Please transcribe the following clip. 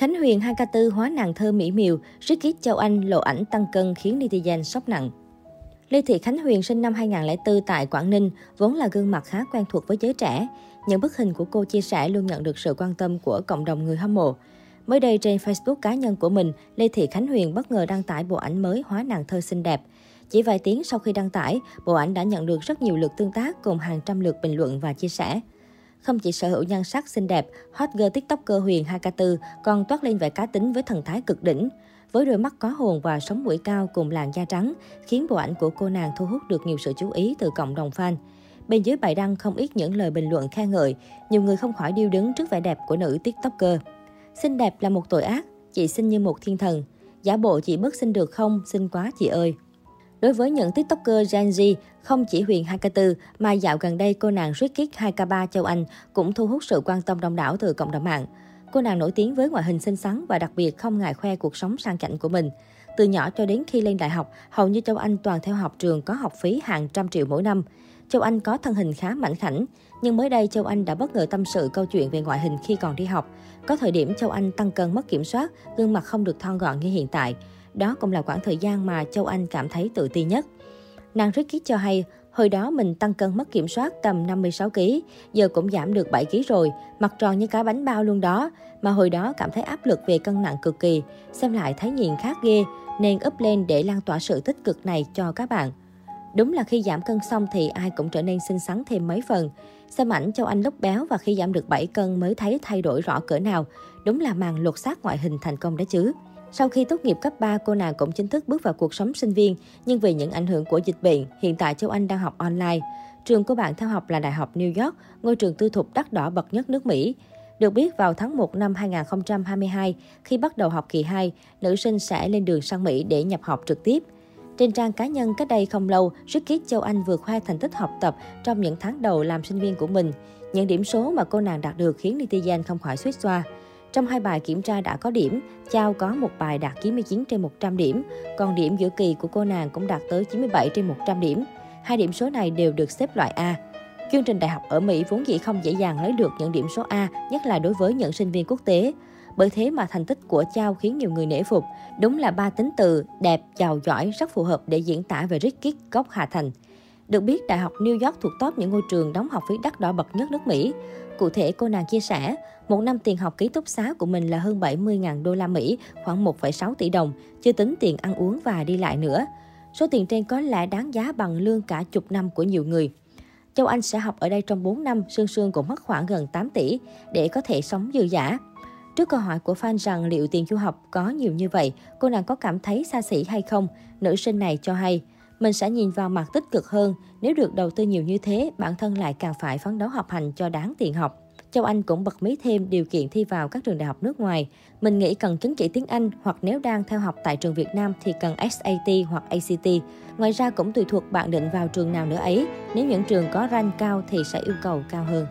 Khánh Huyền 2K4 hóa nàng thơ mỹ miều, Ricky Châu Anh lộ ảnh tăng cân khiến netizen sốc nặng. Lê Thị Khánh Huyền sinh năm 2004 tại Quảng Ninh, vốn là gương mặt khá quen thuộc với giới trẻ. Những bức hình của cô chia sẻ luôn nhận được sự quan tâm của cộng đồng người hâm mộ. Mới đây trên Facebook cá nhân của mình, Lê Thị Khánh Huyền bất ngờ đăng tải bộ ảnh mới hóa nàng thơ xinh đẹp. Chỉ vài tiếng sau khi đăng tải, bộ ảnh đã nhận được rất nhiều lượt tương tác cùng hàng trăm lượt bình luận và chia sẻ. Không chỉ sở hữu nhan sắc xinh đẹp, hot girl tiktoker Huyền 2K4 còn toát lên vẻ cá tính với thần thái cực đỉnh. Với đôi mắt có hồn và sống mũi cao cùng làn da trắng, khiến bộ ảnh của cô nàng thu hút được nhiều sự chú ý từ cộng đồng fan. Bên dưới bài đăng không ít những lời bình luận khen ngợi, nhiều người không khỏi điêu đứng trước vẻ đẹp của nữ tiktoker. Xinh đẹp là một tội ác, chị xinh như một thiên thần. Giả bộ chị bớt xinh được không, xinh quá chị ơi. Đối với những tiktoker Gen Z, không chỉ Huyền 2K4 mà dạo gần đây cô nàng Ricky 2K3 Châu Anh cũng thu hút sự quan tâm đông đảo từ cộng đồng mạng. Cô nàng nổi tiếng với ngoại hình xinh xắn và đặc biệt không ngại khoe cuộc sống sang chảnh của mình. Từ nhỏ cho đến khi lên đại học, hầu như Châu Anh toàn theo học trường có học phí hàng trăm triệu mỗi năm. Châu Anh có thân hình khá mảnh khảnh, nhưng mới đây Châu Anh đã bất ngờ tâm sự câu chuyện về ngoại hình khi còn đi học. Có thời điểm Châu Anh tăng cân mất kiểm soát, gương mặt không được thon gọn như hiện tại. Đó cũng là khoảng thời gian mà Châu Anh cảm thấy tự ti nhất. Nàng Ricky cho hay, hồi đó mình tăng cân mất kiểm soát tầm 56 kg, giờ cũng giảm được 7 kg rồi, mặt tròn như cá bánh bao luôn đó. Mà hồi đó cảm thấy áp lực về cân nặng cực kỳ, xem lại thấy nhìn khác ghê, nên up lên để lan tỏa sự tích cực này cho các bạn. Đúng là khi giảm cân xong thì ai cũng trở nên xinh xắn thêm mấy phần. Xem ảnh Châu Anh lúc béo và khi giảm được 7 cân mới thấy thay đổi rõ cỡ nào. Đúng là màn lột xác ngoại hình thành công đấy chứ. Sau khi tốt nghiệp cấp 3, cô nàng cũng chính thức bước vào cuộc sống sinh viên, nhưng vì những ảnh hưởng của dịch bệnh, hiện tại Châu Anh đang học online. Trường của bạn theo học là Đại học New York, ngôi trường tư thục đắt đỏ bậc nhất nước Mỹ. Được biết vào tháng 1 năm 2022, khi bắt đầu học kỳ 2, nữ sinh sẽ lên đường sang Mỹ để nhập học trực tiếp. Trên trang cá nhân cách đây không lâu, Ricky Châu Anh vừa khoe thành tích học tập trong những tháng đầu làm sinh viên của mình. Những điểm số mà cô nàng đạt được khiến netizen không khỏi suýt xoa. Trong hai bài kiểm tra đã có điểm, Chao có một bài đạt 99 trên 100 điểm, còn điểm giữa kỳ của cô nàng cũng đạt tới 97 trên 100 điểm. Hai điểm số này đều được xếp loại A. Chương trình đại học ở Mỹ vốn dĩ không dễ dàng lấy được những điểm số A, nhất là đối với những sinh viên quốc tế. Bởi thế mà thành tích của Chao khiến nhiều người nể phục. Đúng là ba tính từ đẹp, giàu, giỏi rất phù hợp để diễn tả về Ricky gốc Hà Thành. Được biết, Đại học New York thuộc top những ngôi trường đóng học phí đắt đỏ bậc nhất nước Mỹ. Cụ thể, cô nàng chia sẻ, một năm tiền học ký túc xá của mình là hơn 70.000 đô la Mỹ, khoảng 1,6 tỷ đồng, chưa tính tiền ăn uống và đi lại nữa. Số tiền trên có lẽ đáng giá bằng lương cả chục năm của nhiều người. Châu Anh sẽ học ở đây trong 4 năm, Sương Sương cũng mất khoảng gần 8 tỷ để có thể sống dư giả. Trước câu hỏi của fan rằng liệu tiền du học có nhiều như vậy, cô nàng có cảm thấy xa xỉ hay không? Nữ sinh này cho hay, mình sẽ nhìn vào mặt tích cực hơn. Nếu được đầu tư nhiều như thế, bản thân lại càng phải phấn đấu học hành cho đáng tiền học. Châu Anh cũng bật mí thêm điều kiện thi vào các trường đại học nước ngoài. Mình nghĩ cần chứng chỉ tiếng Anh hoặc nếu đang theo học tại trường Việt Nam thì cần SAT hoặc ACT. Ngoài ra cũng tùy thuộc bạn định vào trường nào nữa ấy. Nếu những trường có rank cao thì sẽ yêu cầu cao hơn.